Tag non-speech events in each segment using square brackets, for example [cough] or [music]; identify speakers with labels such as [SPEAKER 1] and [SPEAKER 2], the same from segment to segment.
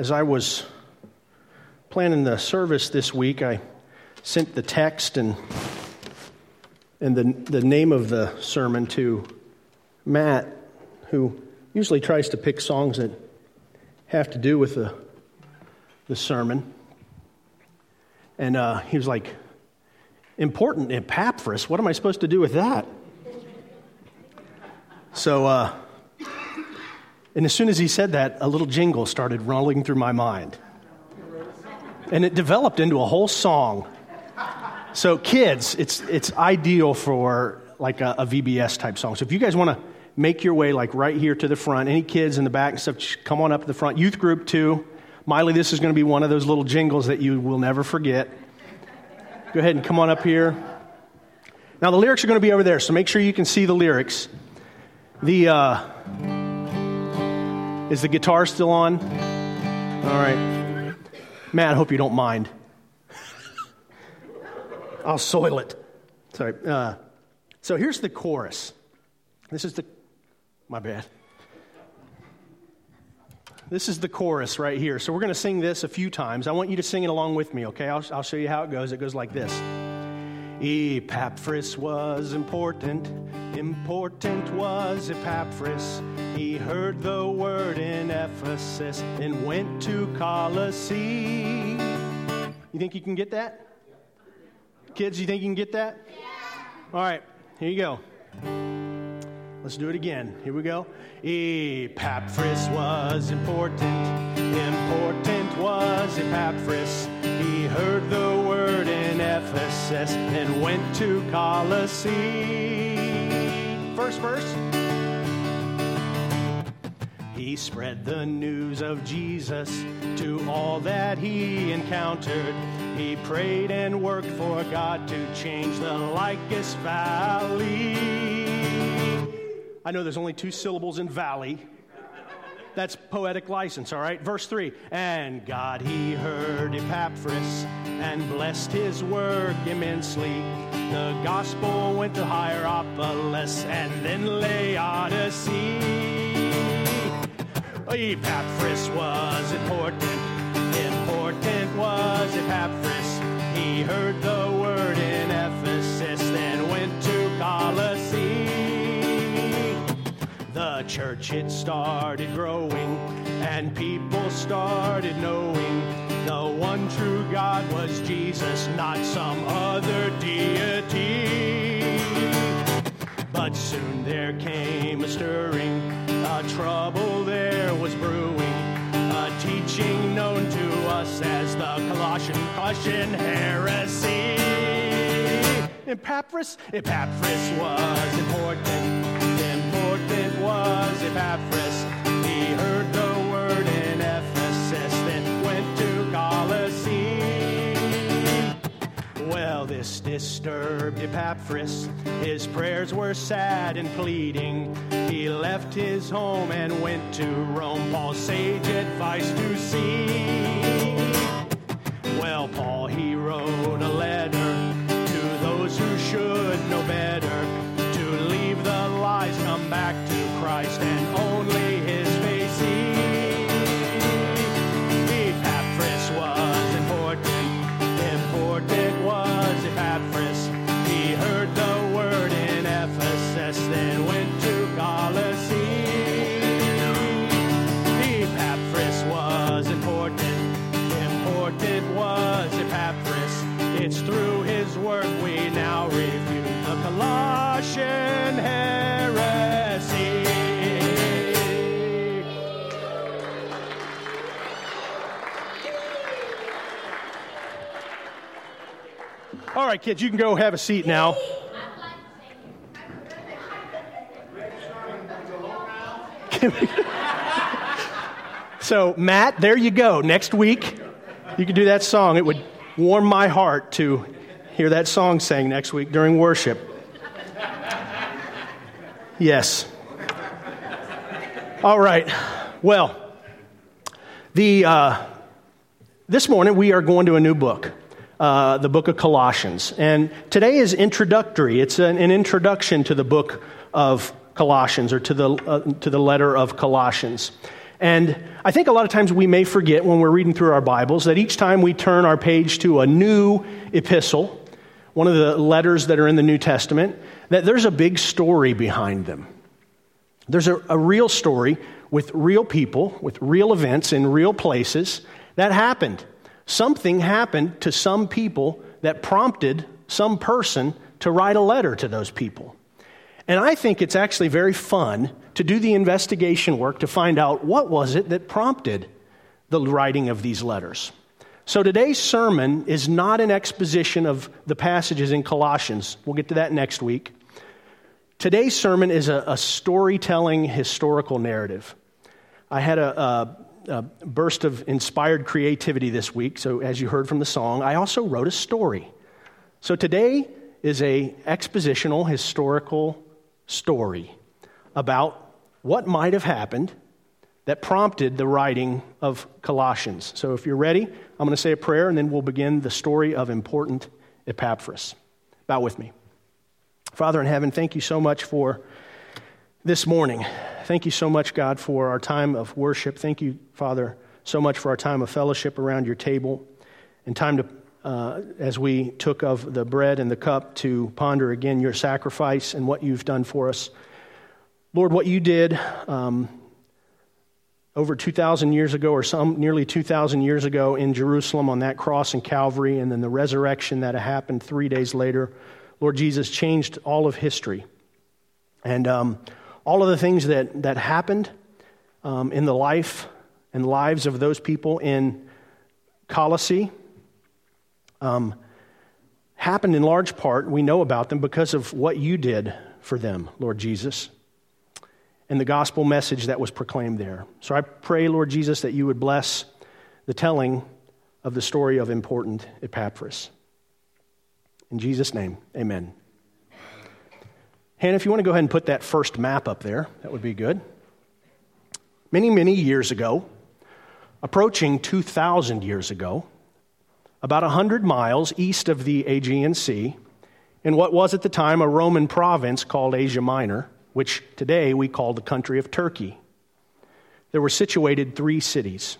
[SPEAKER 1] as I was planning the service this week, I sent the text and, and the, the name of the sermon to Matt, who usually tries to pick songs that have to do with the, the sermon. And uh, he was like, Important Epaphras? What am I supposed to do with that? So, uh, and as soon as he said that, a little jingle started rolling through my mind. And it developed into a whole song. So, kids, it's, it's ideal for like a, a VBS type song. So, if you guys want to make your way like right here to the front, any kids in the back and stuff, come on up to the front. Youth group too. Miley, this is going to be one of those little jingles that you will never forget. Go ahead and come on up here. Now, the lyrics are going to be over there, so make sure you can see the lyrics. The, uh, is the guitar still on? All right. Matt, I hope you don't mind. I'll soil it. Sorry. Uh, so here's the chorus. This is the, my bad. This is the chorus right here. So we're going to sing this a few times. I want you to sing it along with me, okay? I'll, I'll show you how it goes. It goes like this Epaphras was important, important was Epaphras. He heard the word in Ephesus and went to Colossae. You think you can get that? Kids, you think you can get that? All right, here you go. Let's do it again. Here we go. Epaphras was important, important was Epaphras. He heard the word in Ephesus and went to Colossae. First verse. He spread the news of Jesus to all that he encountered. He prayed and worked for God to change the Lycus Valley. I know there's only two syllables in valley. That's poetic license, all right? Verse 3 And God he heard Epaphras and blessed his work immensely. The gospel went to Hierapolis and then Laodicea. Epaphras was important, important was Epaphras. He heard the church, it started growing, and people started knowing the one true God was Jesus, not some other deity. But soon there came a stirring, a trouble there was brewing, a teaching known to us as the Colossian, Colossian heresy. Epaphras, Epaphras was important, important was Epaphras. He heard the word in Ephesus, then went to Colossae. Well, this disturbed Epaphras. His prayers were sad and pleading. He left his home and went to Rome. Paul's sage advice to see. Right, kids, you can go have a seat now. [laughs] so, Matt, there you go. Next week, you can do that song. It would warm my heart to hear that song sang next week during worship. Yes. All right. Well, the, uh, this morning we are going to a new book, uh, the book of Colossians. And today is introductory. It's an, an introduction to the book of Colossians or to the, uh, to the letter of Colossians. And I think a lot of times we may forget when we're reading through our Bibles that each time we turn our page to a new epistle, one of the letters that are in the New Testament, that there's a big story behind them. There's a, a real story with real people, with real events in real places that happened. Something happened to some people that prompted some person to write a letter to those people. And I think it's actually very fun to do the investigation work to find out what was it that prompted the writing of these letters. So today's sermon is not an exposition of the passages in Colossians. We'll get to that next week. Today's sermon is a, a storytelling historical narrative. I had a, a, burst of inspired creativity this week, so as you heard from the song, I also wrote a story. So today is a expositional historical story about what might have happened that prompted the writing of Colossians. So if you're ready, I'm going to say a prayer and then we'll begin the story of important Epaphras. Bow with me. Father in heaven, thank you so much for this morning. Thank you so much, God, for our time of worship. Thank you, Father, so much for our time of fellowship around your table and time to, uh, as we took of the bread and the cup, to ponder again your sacrifice and what you've done for us. Lord, what you did um, over 2,000 years ago, or some nearly 2,000 years ago in Jerusalem on that cross in Calvary, and then the resurrection that happened three days later, Lord Jesus changed all of history. And um, all of the things that, that happened um, in the life and lives of those people in Colossae um, happened in large part, we know about them because of what you did for them, Lord Jesus and the gospel message that was proclaimed there. So I pray, Lord Jesus, that you would bless the telling of the story of important Epaphras. In Jesus' name, amen. Hannah, if you want to go ahead and put that first map up there, that would be good. Many, many years ago, approaching 2,000 years ago, about 100 miles east of the Aegean Sea, in what was at the time a Roman province called Asia Minor, which today we call the country of Turkey. There were situated three cities.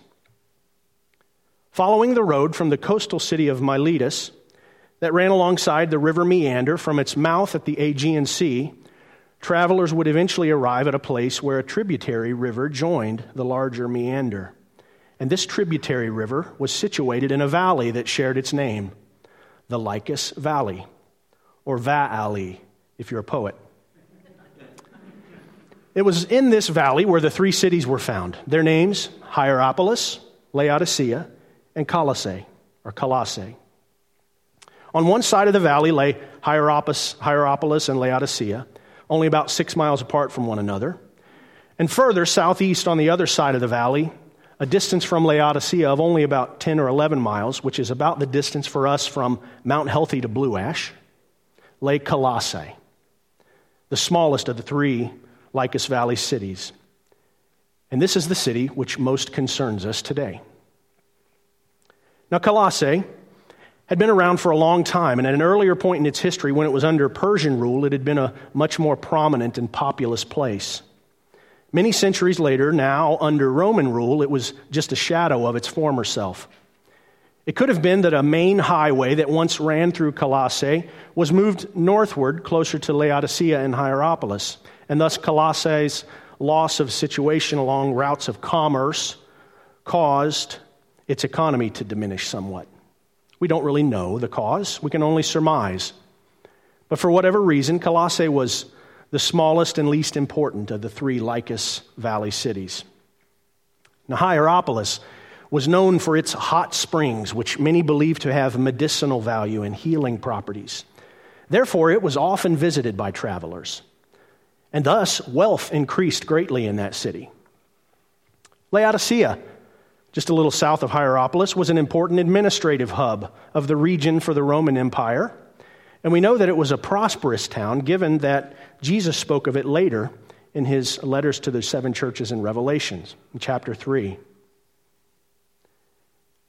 [SPEAKER 1] Following the road from the coastal city of Miletus that ran alongside the river Meander from its mouth at the Aegean Sea, travelers would eventually arrive at a place where a tributary river joined the larger Meander. And this tributary river was situated in a valley that shared its name, the Lycus Valley, or Valley, if you're a poet. It was in this valley where the three cities were found. Their names Hierapolis, Laodicea, and Colossae, or Colossae. On one side of the valley lay Hierapolis, Hierapolis and Laodicea, only about six miles apart from one another. And further southeast on the other side of the valley, a distance from Laodicea of only about 10 or 11 miles, which is about the distance for us from Mount Healthy to Blue Ash, lay Colossae, the smallest of the three Lycus Valley cities. And this is the city which most concerns us today. Now, Colossae had been around for a long time, and at an earlier point in its history, when it was under Persian rule, it had been a much more prominent and populous place. Many centuries later, now under Roman rule, it was just a shadow of its former self. It could have been that a main highway that once ran through Colossae was moved northward closer to Laodicea and Hierapolis, and thus Colossae's loss of situation along routes of commerce caused its economy to diminish somewhat. We don't really know the cause, we can only surmise. But for whatever reason, Colossae was the smallest and least important of the three Lycus Valley cities. Now, Hierapolis was known for its hot springs, which many believe to have medicinal value and healing properties. Therefore, it was often visited by travelers and thus wealth increased greatly in that city. Laodicea, just a little south of Hierapolis, was an important administrative hub of the region for the Roman Empire. And we know that it was a prosperous town, given that Jesus spoke of it later in his letters to the seven churches in Revelations, in chapter 3.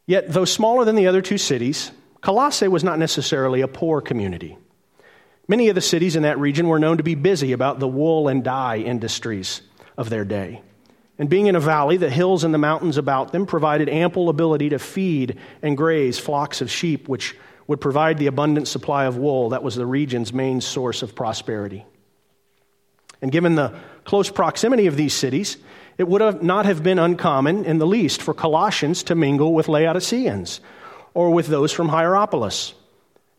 [SPEAKER 1] Yet, though smaller than the other two cities, Colossae was not necessarily a poor community. Many of the cities in that region were known to be busy about the wool and dye industries of their day. And being in a valley, the hills and the mountains about them provided ample ability to feed and graze flocks of sheep, which would provide the abundant supply of wool that was the region's main source of prosperity. And given the close proximity of these cities, it would have not have been uncommon in the least for Colossians to mingle with Laodiceans or with those from Hierapolis.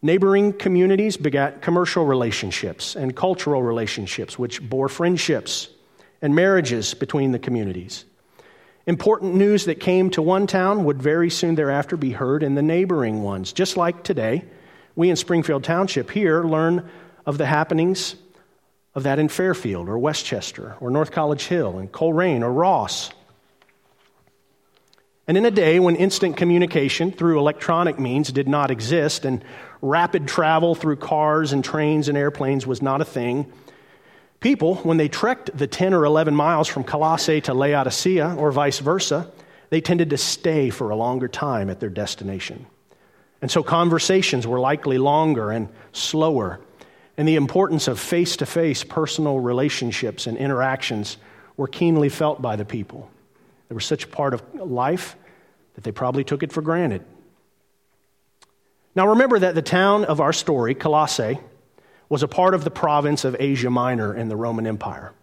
[SPEAKER 1] Neighboring communities begat commercial relationships and cultural relationships, which bore friendships and marriages between the communities. Important news that came to one town would very soon thereafter be heard in the neighboring ones. Just like today, we in Springfield Township here learn of the happenings of that in Fairfield or Westchester or North College Hill and Colerain or Ross. And in a day when instant communication through electronic means did not exist and rapid travel through cars and trains and airplanes was not a thing, People, when they trekked the 10 or 11 miles from Colossae to Laodicea or vice versa, they tended to stay for a longer time at their destination. And so conversations were likely longer and slower, and the importance of face to face personal relationships and interactions were keenly felt by the people. They were such a part of life that they probably took it for granted. Now remember that the town of our story, Colossae, was a part of the province of Asia Minor in the Roman Empire,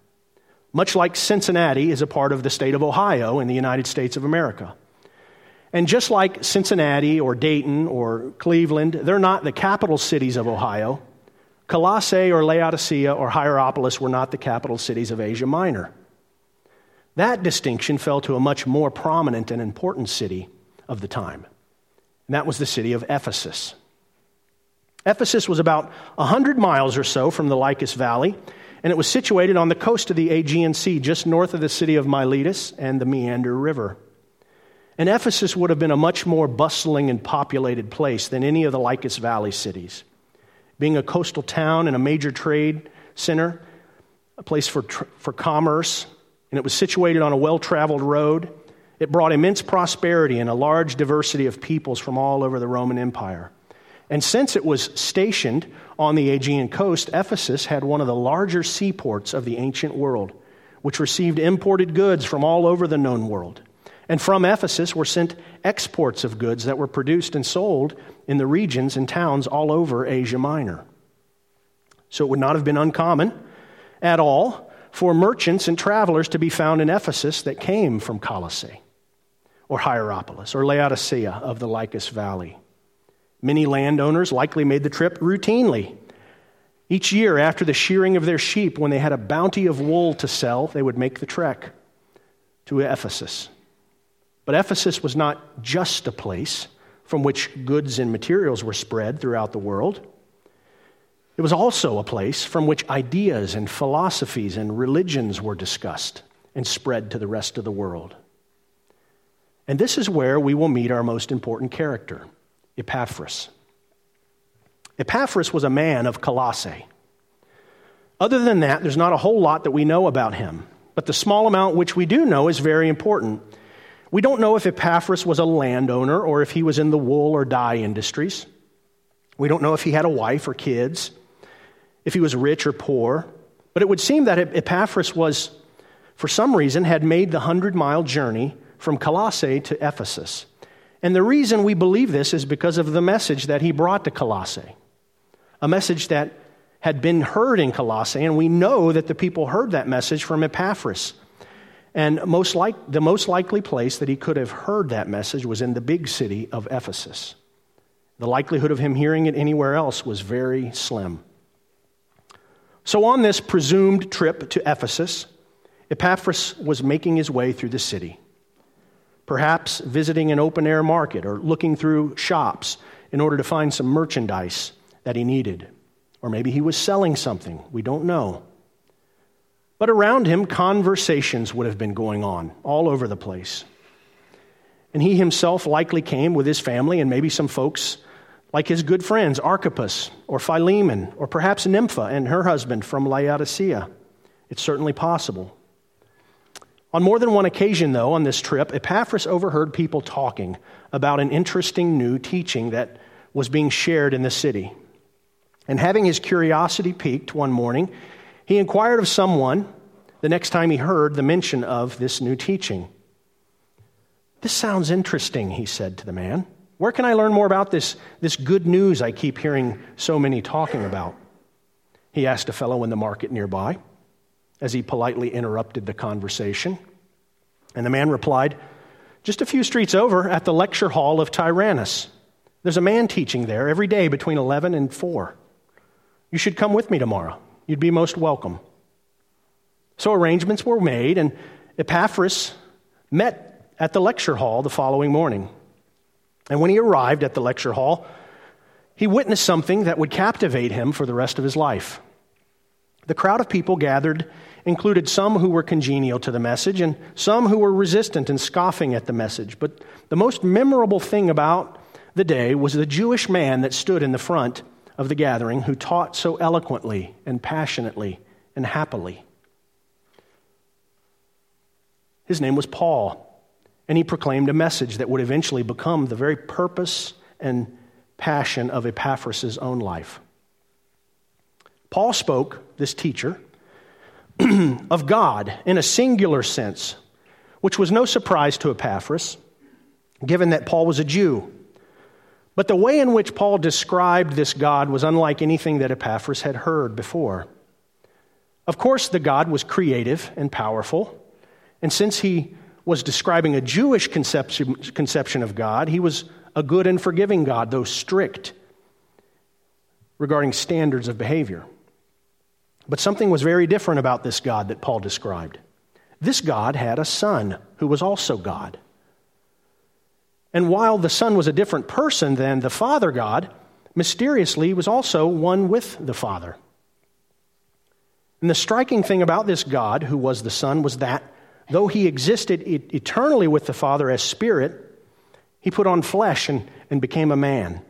[SPEAKER 1] much like Cincinnati is a part of the state of Ohio in the United States of America. And just like Cincinnati or Dayton or Cleveland, they're not the capital cities of Ohio. Colossae or Laodicea or Hierapolis were not the capital cities of Asia Minor. That distinction fell to a much more prominent and important city of the time, and that was the city of Ephesus. Ephesus was about 100 miles or so from the Lycus Valley, and it was situated on the coast of the Aegean Sea, just north of the city of Miletus and the Meander River. And Ephesus would have been a much more bustling and populated place than any of the Lycus Valley cities. Being a coastal town and a major trade center, a place for, for commerce, and it was situated on a well traveled road, it brought immense prosperity and a large diversity of peoples from all over the Roman Empire. And since it was stationed on the Aegean coast, Ephesus had one of the larger seaports of the ancient world, which received imported goods from all over the known world. And from Ephesus were sent exports of goods that were produced and sold in the regions and towns all over Asia Minor. So it would not have been uncommon at all for merchants and travelers to be found in Ephesus that came from Colossae or Hierapolis or Laodicea of the Lycus Valley. Many landowners likely made the trip routinely. Each year, after the shearing of their sheep, when they had a bounty of wool to sell, they would make the trek to Ephesus. But Ephesus was not just a place from which goods and materials were spread throughout the world. It was also a place from which ideas and philosophies and religions were discussed and spread to the rest of the world. And this is where we will meet our most important character. Epaphras. Epaphras was a man of Colossae. Other than that, there's not a whole lot that we know about him, but the small amount which we do know is very important. We don't know if Epaphras was a landowner or if he was in the wool or dye industries. We don't know if he had a wife or kids, if he was rich or poor, but it would seem that Epaphras was, for some reason, had made the hundred mile journey from Colossae to Ephesus. And the reason we believe this is because of the message that he brought to Colossae, a message that had been heard in Colossae, and we know that the people heard that message from Epaphras. And most like, the most likely place that he could have heard that message was in the big city of Ephesus. The likelihood of him hearing it anywhere else was very slim. So, on this presumed trip to Ephesus, Epaphras was making his way through the city perhaps visiting an open air market or looking through shops in order to find some merchandise that he needed. Or maybe he was selling something. We don't know. But around him, conversations would have been going on all over the place. And he himself likely came with his family and maybe some folks like his good friends, Archippus or Philemon, or perhaps Nympha and her husband from Laodicea. It's certainly possible. On more than one occasion, though, on this trip, Epaphras overheard people talking about an interesting new teaching that was being shared in the city. And having his curiosity piqued one morning, he inquired of someone the next time he heard the mention of this new teaching. This sounds interesting, he said to the man. Where can I learn more about this, this good news I keep hearing so many talking about? He asked a fellow in the market nearby as he politely interrupted the conversation. And the man replied, Just a few streets over at the lecture hall of Tyrannus. There's a man teaching there every day between 11 and 4. You should come with me tomorrow. You'd be most welcome. So arrangements were made, and Epaphras met at the lecture hall the following morning. And when he arrived at the lecture hall, he witnessed something that would captivate him for the rest of his life. The crowd of people gathered included some who were congenial to the message and some who were resistant and scoffing at the message. But the most memorable thing about the day was the Jewish man that stood in the front of the gathering who taught so eloquently and passionately and happily. His name was Paul and he proclaimed a message that would eventually become the very purpose and passion of Epaphras' own life. Paul spoke, this teacher, [clears throat] of God in a singular sense, which was no surprise to Epaphras, given that Paul was a Jew. But the way in which Paul described this God was unlike anything that Epaphras had heard before. Of course, the God was creative and powerful, and since he was describing a Jewish conception, conception of God. He was a good and forgiving God, though strict regarding standards of behavior. But something was very different about this God that Paul described. This God had a son who was also God. And while the son was a different person than the Father God, mysteriously was also one with the Father. And the striking thing about this God, who was the Son, was that though he existed eternally with the Father as spirit, he put on flesh and, and became a man.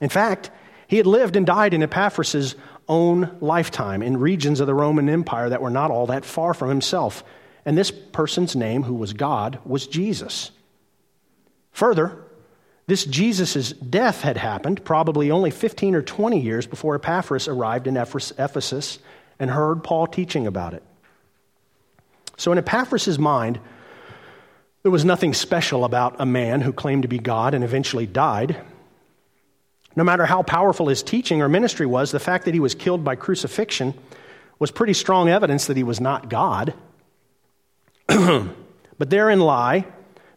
[SPEAKER 1] In fact, he had lived and died in Epaphras' own lifetime in regions of the Roman Empire that were not all that far from himself. And this person's name, who was God, was Jesus. Further, this Jesus' death had happened probably only 15 or 20 years before Epaphras arrived in Ephesus and heard Paul teaching about it. So, in Epaphras' mind, there was nothing special about a man who claimed to be God and eventually died. No matter how powerful his teaching or ministry was, the fact that he was killed by crucifixion was pretty strong evidence that he was not God. [clears throat] but therein lie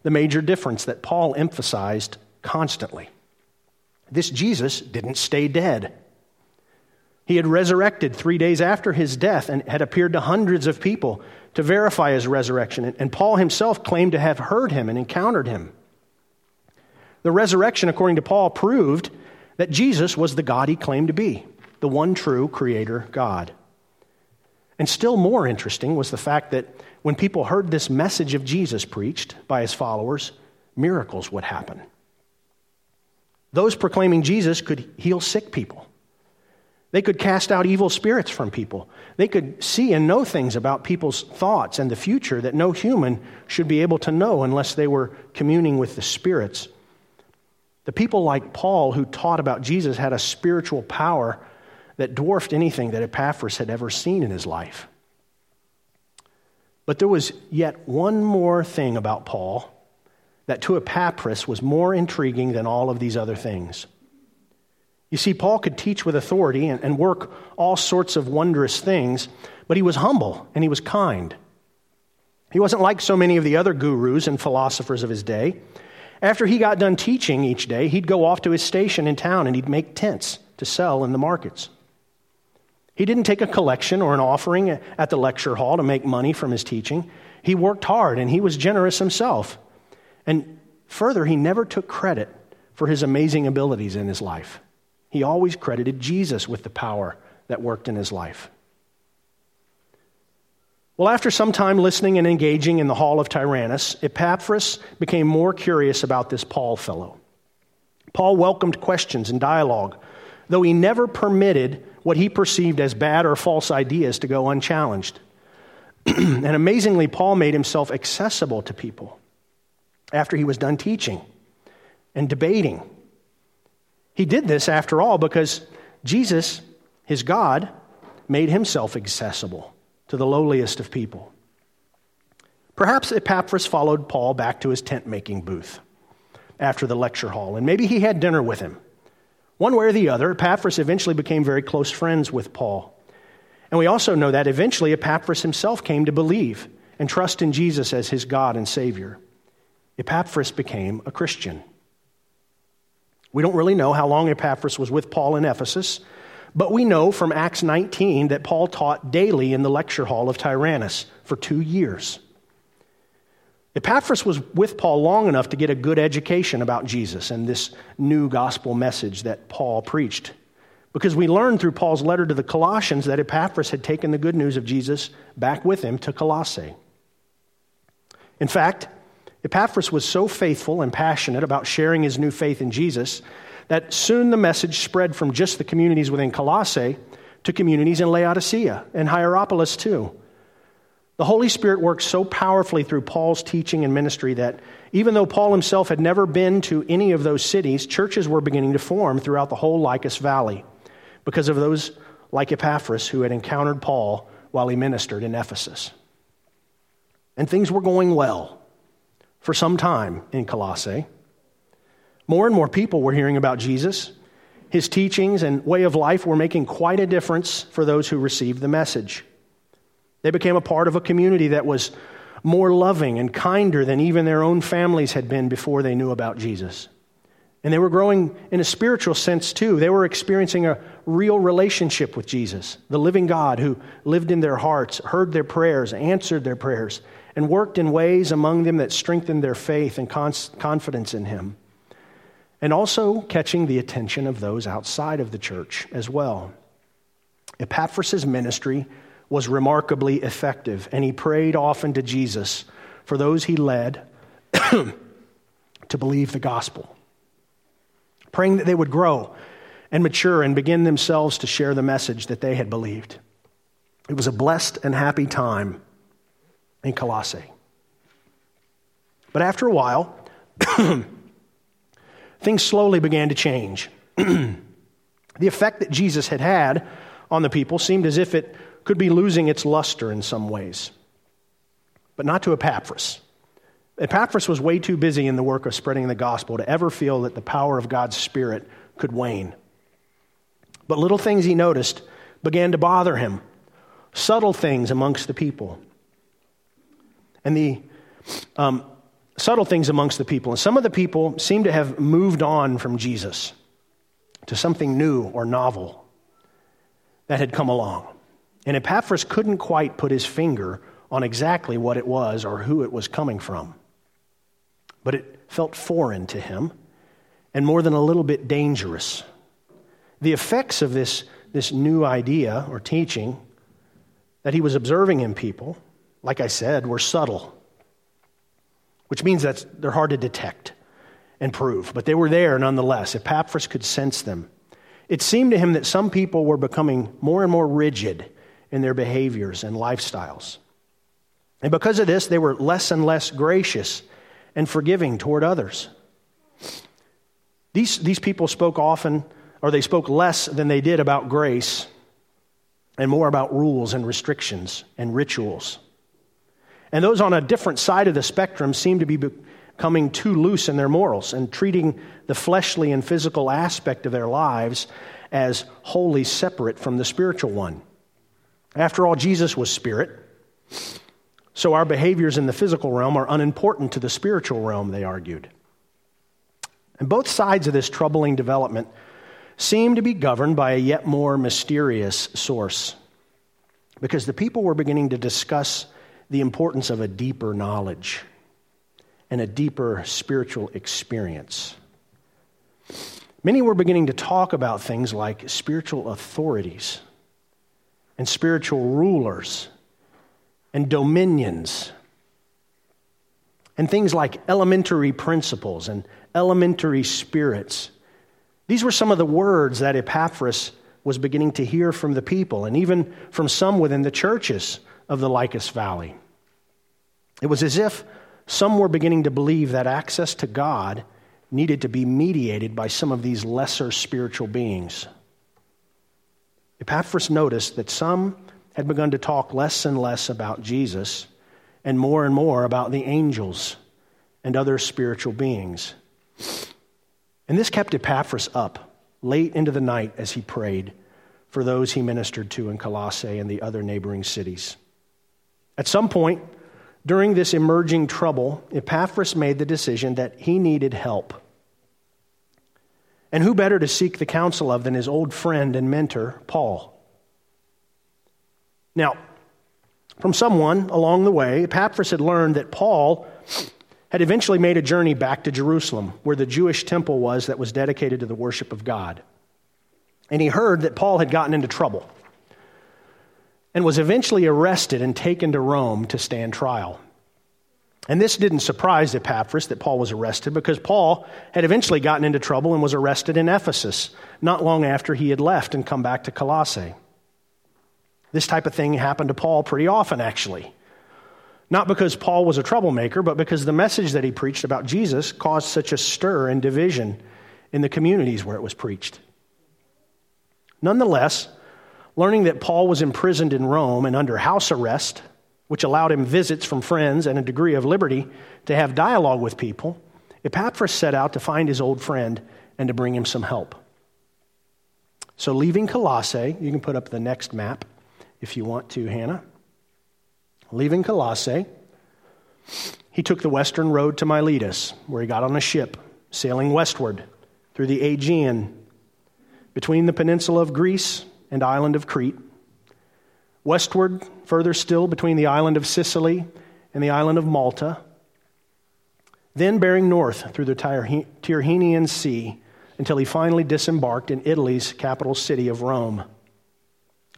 [SPEAKER 1] the major difference that Paul emphasized constantly. This Jesus didn't stay dead. He had resurrected three days after his death and had appeared to hundreds of people to verify his resurrection. And Paul himself claimed to have heard him and encountered him. The resurrection, according to Paul, proved that Jesus was the God he claimed to be, the one true creator God. And still more interesting was the fact that when people heard this message of Jesus preached by his followers, miracles would happen. Those proclaiming Jesus could heal sick people. They could cast out evil spirits from people. They could see and know things about people's thoughts and the future that no human should be able to know unless they were communing with the spirits. The people like Paul who taught about Jesus had a spiritual power that dwarfed anything that Epaphras had ever seen in his life. But there was yet one more thing about Paul that to Epaphras was more intriguing than all of these other things. You see, Paul could teach with authority and, and work all sorts of wondrous things, but he was humble and he was kind. He wasn't like so many of the other gurus and philosophers of his day. After he got done teaching each day, he'd go off to his station in town and he'd make tents to sell in the markets. He didn't take a collection or an offering at the lecture hall to make money from his teaching. He worked hard and he was generous himself. And further, he never took credit for his amazing abilities in his life. He always credited Jesus with the power that worked in his life. Well, after some time listening and engaging in the hall of Tyrannus, Epaphras became more curious about this Paul fellow. Paul welcomed questions and dialogue, though he never permitted what he perceived as bad or false ideas to go unchallenged. [clears throat] and amazingly, Paul made himself accessible to people after he was done teaching and debating he did this, after all, because Jesus, his God, made himself accessible to the lowliest of people. Perhaps Epaphras followed Paul back to his tent making booth after the lecture hall, and maybe he had dinner with him. One way or the other, Epaphras eventually became very close friends with Paul. And we also know that eventually Epaphras himself came to believe and trust in Jesus as his God and Savior. Epaphras became a Christian. We don't really know how long Epaphras was with Paul in Ephesus, but we know from Acts 19 that Paul taught daily in the lecture hall of Tyrannus for two years. Epaphras was with Paul long enough to get a good education about Jesus and this new gospel message that Paul preached. Because we learned through Paul's letter to the Colossians that Epaphras had taken the good news of Jesus back with him to Colossae. In fact, Epaphras was so faithful and passionate about sharing his new faith in Jesus that soon the message spread from just the communities within Colossae to communities in Laodicea and Hierapolis too. The Holy Spirit worked so powerfully through Paul's teaching and ministry that even though Paul himself had never been to any of those cities, churches were beginning to form throughout the whole Lycus Valley because of those like Epaphras who had encountered Paul while he ministered in Ephesus. And things were going well for some time in Colossae. More and more people were hearing about Jesus. His teachings and way of life were making quite a difference for those who received the message. They became a part of a community that was more loving and kinder than even their own families had been before they knew about Jesus. And they were growing in a spiritual sense too. They were experiencing a real relationship with Jesus, the living God who lived in their hearts, heard their prayers, answered their prayers, and worked in ways among them that strengthened their faith and confidence in Him. And also catching the attention of those outside of the church as well. Epaphras' ministry was remarkably effective, and he prayed often to Jesus for those he led [clears throat] to believe the gospel, praying that they would grow and mature and begin themselves to share the message that they had believed. It was a blessed and happy time in Colossae. But after a while, [clears throat] things slowly began to change. [clears throat] the effect that Jesus had had on the people seemed as if it could be losing its luster in some ways, but not to Epaphras. Epaphras was way too busy in the work of spreading the gospel to ever feel that the power of God's Spirit could wane. But little things he noticed began to bother him, subtle things amongst the people. And the um, subtle things amongst the people. And some of the people seem to have moved on from Jesus to something new or novel that had come along. And Epaphras couldn't quite put his finger on exactly what it was or who it was coming from. But it felt foreign to him and more than a little bit dangerous. The effects of this, this new idea or teaching that he was observing in people, like I said, were subtle, which means that they're hard to detect and prove, but they were there nonetheless. Epaphras could sense them. It seemed to him that some people were becoming more and more rigid in their behaviors and lifestyles. And because of this, they were less and less gracious and forgiving toward others. These, these people spoke often, or they spoke less than they did about grace and more about rules and restrictions and rituals. And those on a different side of the spectrum seem to be becoming too loose in their morals and treating the fleshly and physical aspect of their lives as wholly separate from the spiritual one. After all, Jesus was spirit. So our behaviors in the physical realm are unimportant to the spiritual realm, they argued. And both sides of this troubling development seem to be governed by a yet more mysterious source. Because the people were beginning to discuss the importance of a deeper knowledge and a deeper spiritual experience. Many were beginning to talk about things like spiritual authorities and spiritual rulers and dominions and things like elementary principles and elementary spirits. These were some of the words that Epaphras was beginning to hear from the people and even from some within the churches of the Lycus Valley. It was as if some were beginning to believe that access to God needed to be mediated by some of these lesser spiritual beings. Epaphras noticed that some had begun to talk less and less about Jesus and more and more about the angels and other spiritual beings. And this kept Epaphras up late into the night as he prayed for those he ministered to in Colossae and the other neighboring cities. At some point during this emerging trouble, Epaphras made the decision that he needed help. And who better to seek the counsel of than his old friend and mentor, Paul? Now, from someone along the way, Epaphras had learned that Paul had eventually made a journey back to Jerusalem, where the Jewish temple was that was dedicated to the worship of God. And he heard that Paul had gotten into trouble and was eventually arrested and taken to Rome to stand trial. And this didn't surprise Epaphras that Paul was arrested because Paul had eventually gotten into trouble and was arrested in Ephesus not long after he had left and come back to Colossae. This type of thing happened to Paul pretty often, actually. Not because Paul was a troublemaker, but because the message that he preached about Jesus caused such a stir and division in the communities where it was preached. Nonetheless, learning that Paul was imprisoned in Rome and under house arrest, which allowed him visits from friends and a degree of liberty to have dialogue with people, Epaphras set out to find his old friend and to bring him some help. So, leaving Colossae, you can put up the next map if you want to, Hannah. Leaving Colossae, he took the western road to Miletus, where he got on a ship sailing westward through the Aegean, between the peninsula of Greece and island of Crete. Westward, further still, between the island of Sicily and the island of Malta. Then bearing north through the Tyrrhenian Sea until he finally disembarked in Italy's capital city of Rome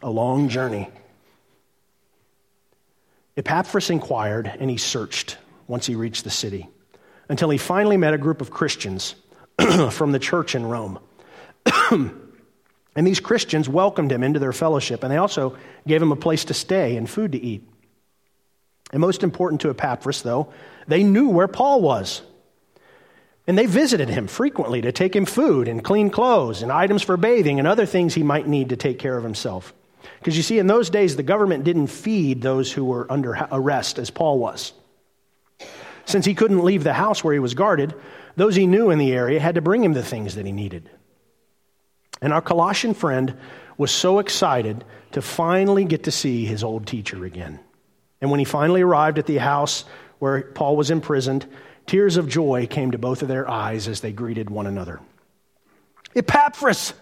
[SPEAKER 1] a long journey. Epaphras inquired and he searched once he reached the city until he finally met a group of Christians [clears throat] from the church in Rome. [clears throat] and these Christians welcomed him into their fellowship and they also gave him a place to stay and food to eat. And most important to Epaphras, though, they knew where Paul was. And they visited him frequently to take him food and clean clothes and items for bathing and other things he might need to take care of himself. Because you see, in those days, the government didn't feed those who were under arrest, as Paul was. Since he couldn't leave the house where he was guarded, those he knew in the area had to bring him the things that he needed. And our Colossian friend was so excited to finally get to see his old teacher again. And when he finally arrived at the house where Paul was imprisoned, tears of joy came to both of their eyes as they greeted one another. Epaphras,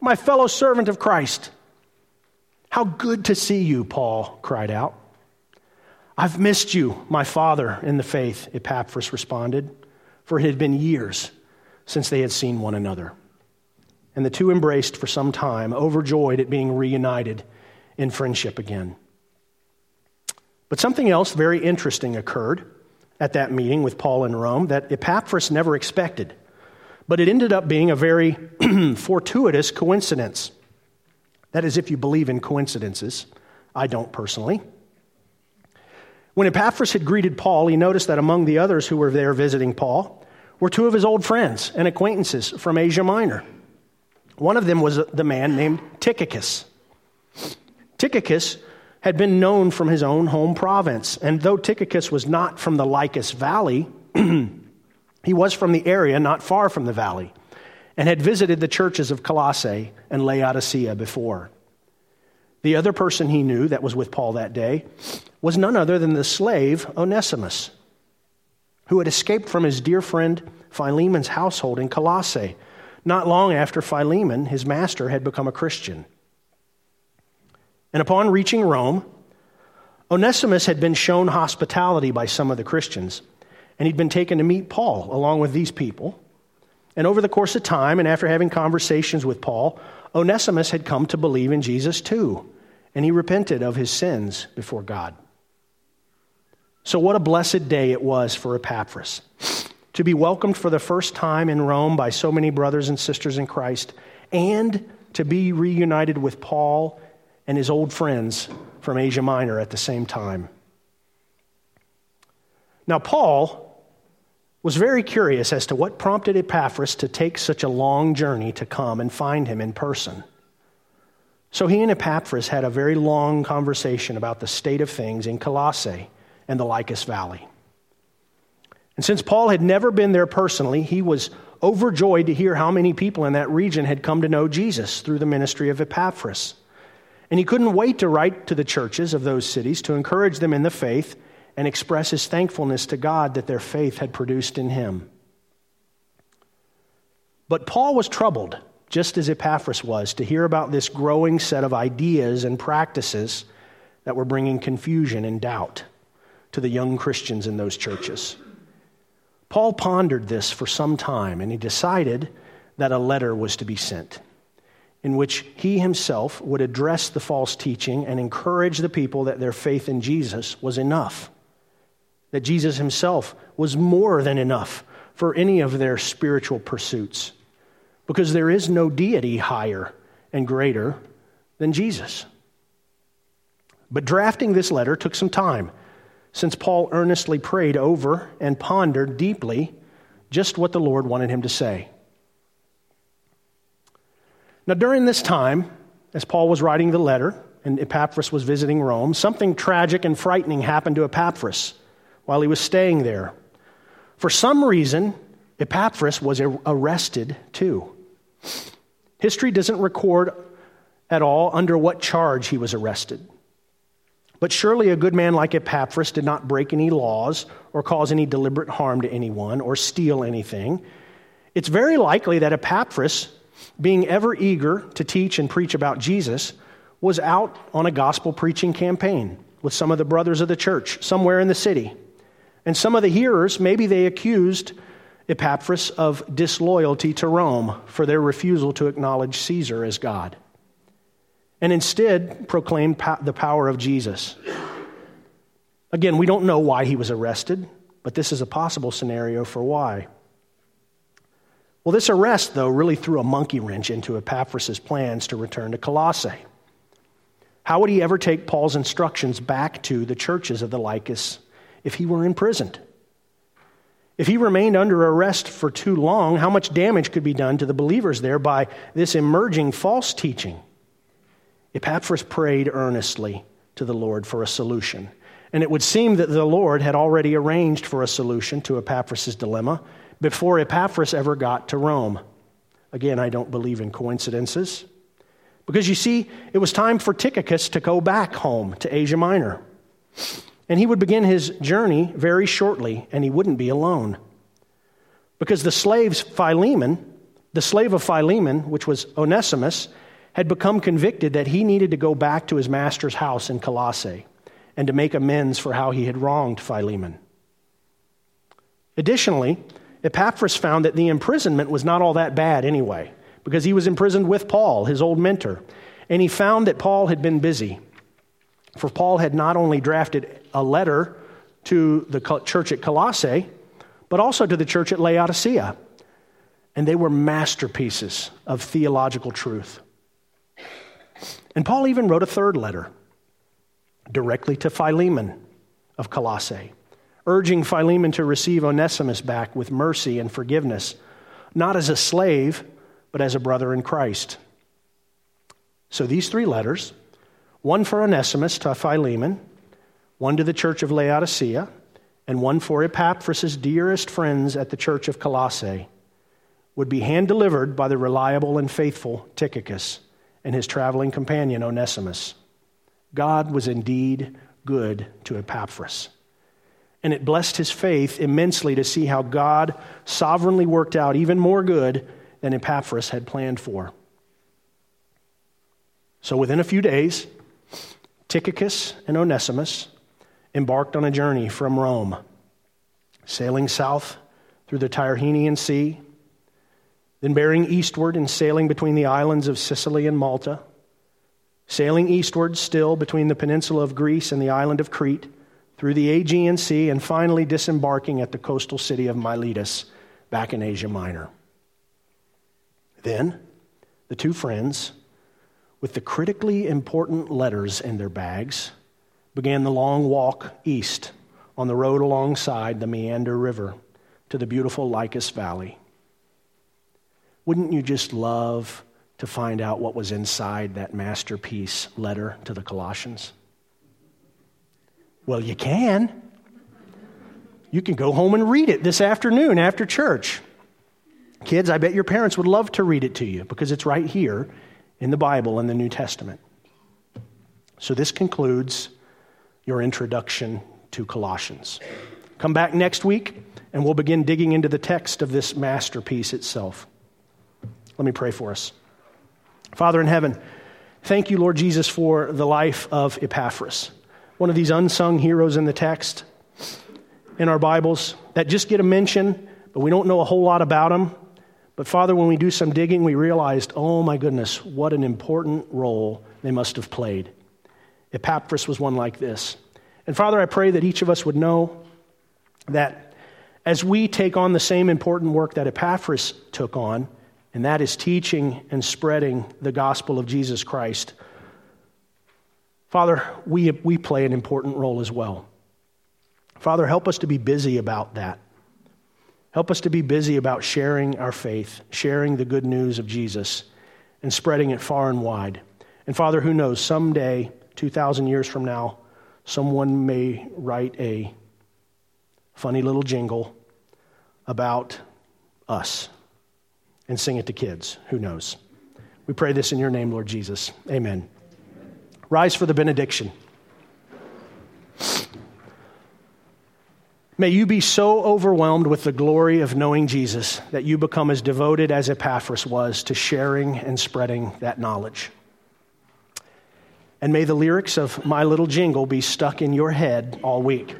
[SPEAKER 1] my fellow servant of Christ. How good to see you, Paul cried out. I've missed you, my father, in the faith, Epaphras responded, for it had been years since they had seen one another. And the two embraced for some time, overjoyed at being reunited in friendship again. But something else very interesting occurred at that meeting with Paul in Rome that Epaphras never expected. But it ended up being a very [clears throat] fortuitous coincidence. That is, if you believe in coincidences. I don't personally. When Epaphras had greeted Paul, he noticed that among the others who were there visiting Paul were two of his old friends and acquaintances from Asia Minor. One of them was the man named Tychicus. Tychicus had been known from his own home province, and though Tychicus was not from the Lycus Valley, [clears throat] he was from the area not far from the valley and had visited the churches of Colossae and Laodicea before. The other person he knew that was with Paul that day was none other than the slave Onesimus, who had escaped from his dear friend Philemon's household in Colossae, not long after Philemon, his master, had become a Christian. And upon reaching Rome, Onesimus had been shown hospitality by some of the Christians, and he'd been taken to meet Paul along with these people and over the course of time, and after having conversations with Paul, Onesimus had come to believe in Jesus too, and he repented of his sins before God. So, what a blessed day it was for Epaphras to be welcomed for the first time in Rome by so many brothers and sisters in Christ, and to be reunited with Paul and his old friends from Asia Minor at the same time. Now, Paul was very curious as to what prompted Epaphras to take such a long journey to come and find him in person. So he and Epaphras had a very long conversation about the state of things in Colossae and the Lycus Valley. And since Paul had never been there personally, he was overjoyed to hear how many people in that region had come to know Jesus through the ministry of Epaphras. And he couldn't wait to write to the churches of those cities to encourage them in the faith and express his thankfulness to God that their faith had produced in him. But Paul was troubled, just as Epaphras was, to hear about this growing set of ideas and practices that were bringing confusion and doubt to the young Christians in those churches. Paul pondered this for some time, and he decided that a letter was to be sent in which he himself would address the false teaching and encourage the people that their faith in Jesus was enough, that Jesus himself was more than enough for any of their spiritual pursuits, because there is no deity higher and greater than Jesus. But drafting this letter took some time since Paul earnestly prayed over and pondered deeply just what the Lord wanted him to say. Now, during this time, as Paul was writing the letter and Epaphras was visiting Rome, something tragic and frightening happened to Epaphras while he was staying there. For some reason, Epaphras was arrested too. History doesn't record at all under what charge he was arrested. But surely a good man like Epaphras did not break any laws or cause any deliberate harm to anyone or steal anything. It's very likely that Epaphras, being ever eager to teach and preach about Jesus, was out on a gospel preaching campaign with some of the brothers of the church somewhere in the city. And some of the hearers, maybe they accused Epaphras of disloyalty to Rome for their refusal to acknowledge Caesar as God and instead proclaimed the power of Jesus. Again, we don't know why he was arrested, but this is a possible scenario for why. Well, this arrest, though, really threw a monkey wrench into Epaphras' plans to return to Colossae. How would he ever take Paul's instructions back to the churches of the Lycus if he were imprisoned? If he remained under arrest for too long, how much damage could be done to the believers there by this emerging false teaching? Epaphras prayed earnestly to the Lord for a solution. And it would seem that the Lord had already arranged for a solution to Epaphras' dilemma before Epaphras ever got to Rome. Again, I don't believe in coincidences. Because you see, it was time for Tychicus to go back home to Asia Minor. And he would begin his journey very shortly, and he wouldn't be alone. Because the slaves Philemon, the slave of Philemon, which was Onesimus, had become convicted that he needed to go back to his master's house in Colossae and to make amends for how he had wronged Philemon. Additionally, Epaphras found that the imprisonment was not all that bad anyway, because he was imprisoned with Paul, his old mentor, and he found that Paul had been busy. For Paul had not only drafted a letter to the church at Colossae, but also to the church at Laodicea. And they were masterpieces of theological truth. And Paul even wrote a third letter directly to Philemon of Colossae, urging Philemon to receive Onesimus back with mercy and forgiveness, not as a slave, but as a brother in Christ. So these three letters one for Onesimus to Philemon, one to the church of Laodicea, and one for Epaphras' dearest friends at the church of Colossae would be hand delivered by the reliable and faithful Tychicus and his traveling companion Onesimus. God was indeed good to Epaphras. And it blessed his faith immensely to see how God sovereignly worked out even more good than Epaphras had planned for. So within a few days, Tychicus and Onesimus embarked on a journey from Rome, sailing south through the Tyrrhenian Sea then bearing eastward and sailing between the islands of Sicily and Malta, sailing eastward still between the peninsula of Greece and the island of Crete, through the Aegean Sea, and finally disembarking at the coastal city of Miletus, back in Asia Minor. Then, the two friends, with the critically important letters in their bags, began the long walk east on the road alongside the Meander River to the beautiful Lycus Valley. Wouldn't you just love to find out what was inside that masterpiece letter to the Colossians? Well, you can. You can go home and read it this afternoon after church. Kids, I bet your parents would love to read it to you because it's right here in the Bible in the New Testament. So, this concludes your introduction to Colossians. Come back next week and we'll begin digging into the text of this masterpiece itself. Let me pray for us. Father in heaven, thank you, Lord Jesus, for the life of Epaphras, one of these unsung heroes in the text in our Bibles that just get a mention, but we don't know a whole lot about them. But Father, when we do some digging, we realized, oh my goodness, what an important role they must have played. Epaphras was one like this. And Father, I pray that each of us would know that as we take on the same important work that Epaphras took on, and that is teaching and spreading the gospel of Jesus Christ, Father, we, we play an important role as well. Father, help us to be busy about that. Help us to be busy about sharing our faith, sharing the good news of Jesus, and spreading it far and wide. And Father, who knows, someday, 2,000 years from now, someone may write a funny little jingle about us and sing it to kids. Who knows? We pray this in your name, Lord Jesus. Amen. Rise for the benediction. May you be so overwhelmed with the glory of knowing Jesus that you become as devoted as Epaphras was to sharing and spreading that knowledge. And may the lyrics of my little jingle be stuck in your head all week.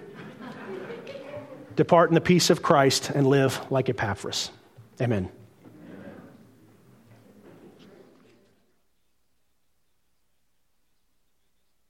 [SPEAKER 1] Depart in the peace of Christ and live like Epaphras. Amen.